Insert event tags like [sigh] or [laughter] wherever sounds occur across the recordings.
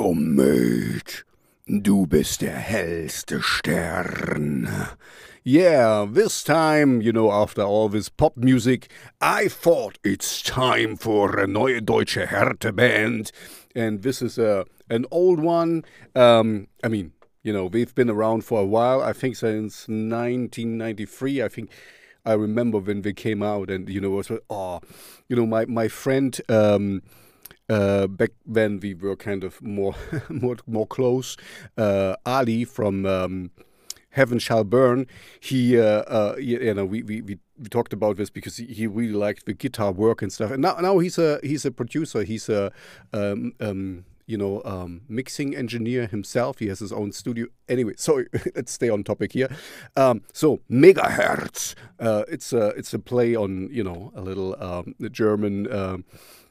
Komet, du bist der hellste Stern. Yeah, this time, you know, after all this pop music, I thought it's time for a neue deutsche Härte band. And this is a, an old one. Um, I mean, you know, we've been around for a while. I think since 1993. I think I remember when they came out, and you know, it was oh, you know, my my friend. Um, uh, back then we were kind of more [laughs] more more close. Uh, Ali from um, Heaven Shall Burn. He, uh, uh, you know, we, we, we, talked about this because he, really liked the guitar work and stuff. And now now he's a he's a producer. He's a um, um, you know, um, mixing engineer himself. He has his own studio. Anyway, [laughs] sorry, let's stay on topic here. Um, so Megaherz. Uh, it's a it's a play on you know a little um, German um,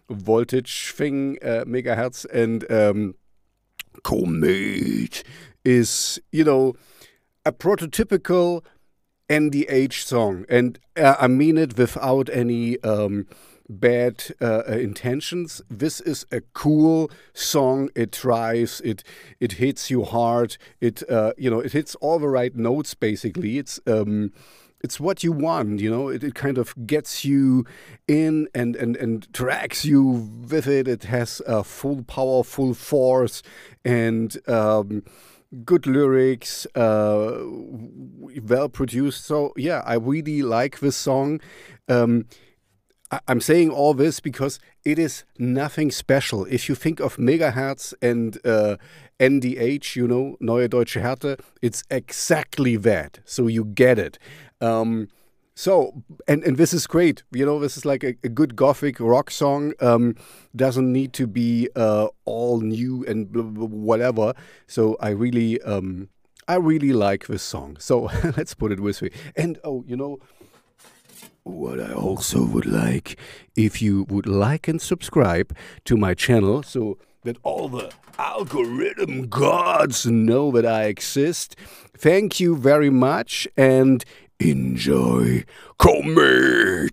voltage thing, uh, megahertz, and um, Komet is you know a prototypical NDH song, and uh, I mean it without any um, bad uh, intentions. This is a cool song. It tries. It it hits you hard. It uh, you know it hits all the right notes. Basically, it's um, it's what you want. You know, it, it kind of gets you in and and and tracks you with it. It has uh, full power, full force, and um, good lyrics, uh, well produced. So yeah, I really like this song. Um, I'm saying all this because it is nothing special. If you think of Megaherz and uh, NDH, you know, Neue Deutsche Härte, it's exactly that. So you get it. Um, so, and, and this is great. You know, this is like a, a good gothic rock song. Um, doesn't need to be uh, all new and blah, blah, whatever. So I really, um, I really like this song. So [laughs] let's put it this way. And oh, you know, what I also would like if you would like and subscribe to my channel so that all the algorithm gods know that I exist. Thank you very much and enjoy Komet.